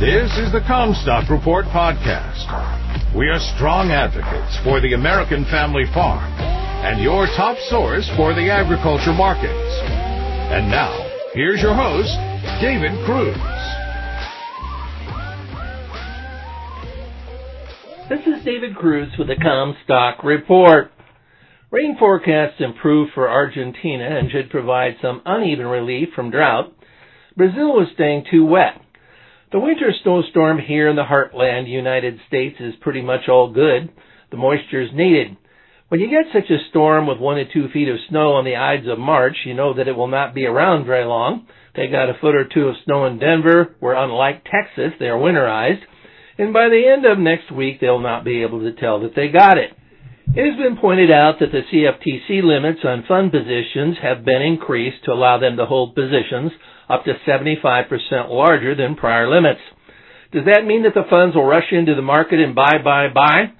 This is the Commstock Report podcast. We are strong advocates for the American family farm and your top source for the agriculture markets. And now, here's your host, David Kruse. This is David Kruse with the Commstock Report. Rain forecasts improve for Argentina and should provide some uneven relief from drought. Brazil was staying too wet. The winter snowstorm here in the heartland United States is pretty much all good. The moisture is needed. When you get such a storm with one to two feet of snow on the Ides of March, you know that it will not be around very long. They got a foot or two of snow in Denver, where unlike Texas, they are winterized. And by the end of next week, they'll not be able to tell that they got it. It has been pointed out that the CFTC limits on fund positions have been increased to allow them to hold positions up to 75% larger than prior limits. Does that mean that the funds will rush into the market and buy, buy, buy?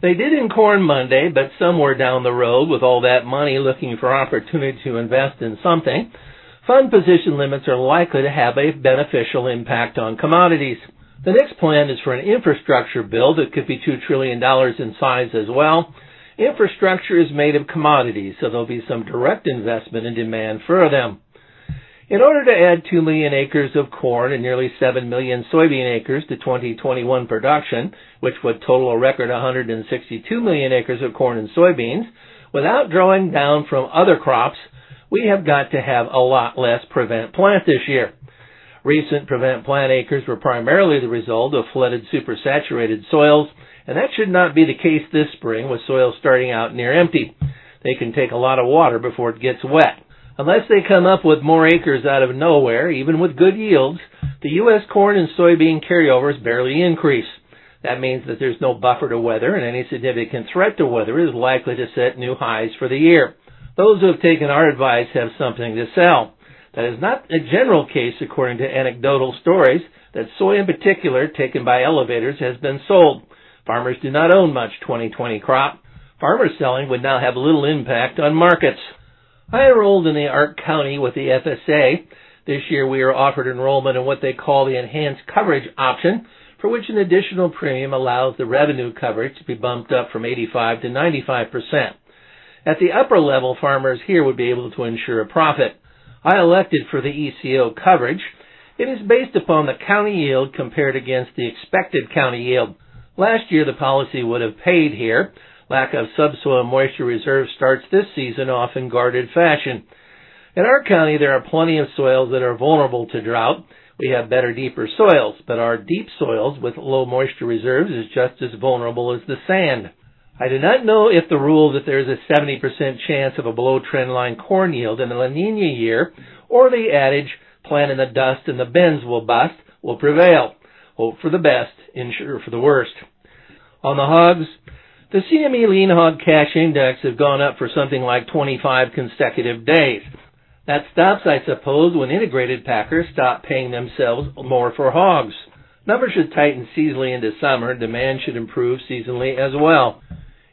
They did in corn Monday, but somewhere down the road, with all that money looking for opportunity to invest in something, fund position limits are likely to have a beneficial impact on commodities. The next plan is for an infrastructure bill that could be $2 trillion in size as well. Infrastructure is made of commodities, so there'll be some direct investment and demand for them. In order to add 2 million acres of corn and nearly 7 million soybean acres to 2021 production, which would total a record 162 million acres of corn and soybeans, without drawing down from other crops, we have got to have a lot less prevent plant this year. Recent prevent plant acres were primarily the result of flooded supersaturated soils, and that should not be the case this spring with soils starting out near empty. They can take a lot of water before it gets wet. Unless they come up with more acres out of nowhere, even with good yields, the U.S. corn and soybean carryovers barely increase. That means that there's no buffer to weather, and any significant threat to weather is likely to set new highs for the year. Those who have taken our advice have something to sell. That is not a general case according to anecdotal stories that soy in particular taken by elevators has been sold. Farmers do not own much 2020 crop. Farmers selling would now have little impact on markets. I enrolled in the ARC County with the FSA. This year we are offered enrollment in what they call the enhanced coverage option, for which an additional premium allows the revenue coverage to be bumped up from 85 to 95 percent. At the upper level, farmers here would be able to ensure a profit. I elected for the ECO coverage. It is based upon the county yield compared against the expected county yield. Last year the policy would have paid here, Lack of subsoil moisture reserve starts this season off in guarded fashion. In our county, there are plenty of soils that are vulnerable to drought. We have better, deeper soils, but our deep soils with low moisture reserves is just as vulnerable as the sand. I do not know if the rule that there is a 70% chance of a below trend line corn yield in a La Nina year or the adage, plant in the dust and the bends will bust, will prevail. Hope for the best, insure for the worst. On the hogs, the CME lean hog cash index have gone up for something like 25 consecutive days. That stops, I suppose, when integrated packers stop paying themselves more for hogs. Numbers should tighten seasonally into summer. Demand should improve seasonally as well.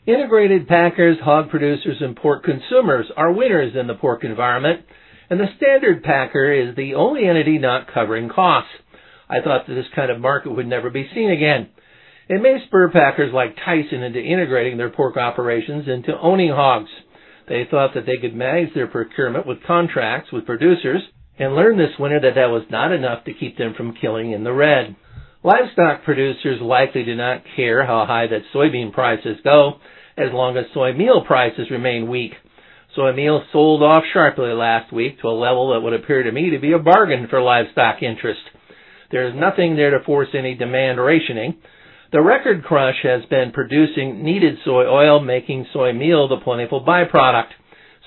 Integrated packers, hog producers, and pork consumers are winners in the pork environment, and the standard packer is the only entity not covering costs. I thought that this kind of market would never be seen again. It may spur packers like Tyson into integrating their pork operations into owning hogs. They thought that they could manage their procurement with contracts with producers and learned this winter that that was not enough to keep them from killing in the red. Livestock producers likely do not care how high that soybean prices go as long as soy meal prices remain weak. Soy meal sold off sharply last week to a level that would appear to me to be a bargain for livestock interest. There is nothing there to force any demand rationing. The record crush has been producing needed soy oil, making soy meal the plentiful byproduct.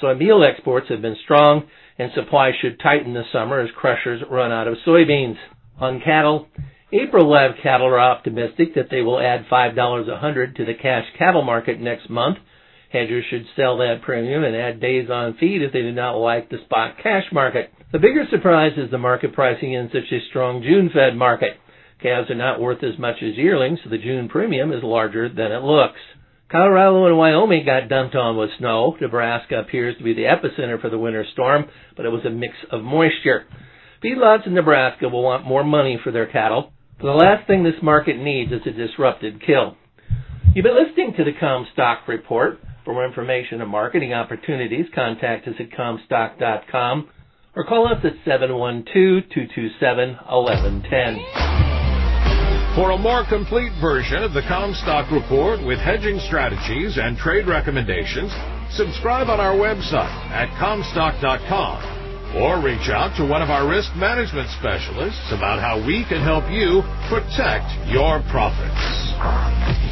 Soy meal exports have been strong, and supply should tighten this summer as crushers run out of soybeans. On cattle, April live cattle are optimistic that they will add $5 a hundred to the cash cattle market next month. Hedgers should sell that premium and add days on feed if they do not like the spot cash market. The bigger surprise is the market pricing in such a strong June fed market. Calves are not worth as much as yearlings, so the June premium is larger than it looks. Colorado and Wyoming got dumped on with snow. Nebraska appears to be the epicenter for the winter storm, but it was a mix of moisture. Feedlots in Nebraska will want more money for their cattle. The last thing this market needs is a disrupted kill. You've been listening to the Commstock Report. For more information on marketing opportunities, contact us at Commstock.com or call us at 712-227-1110. For a more complete version of the Commstock Report with hedging strategies and trade recommendations, subscribe on our website at Commstock.com or reach out to one of our risk management specialists about how we can help you protect your profits.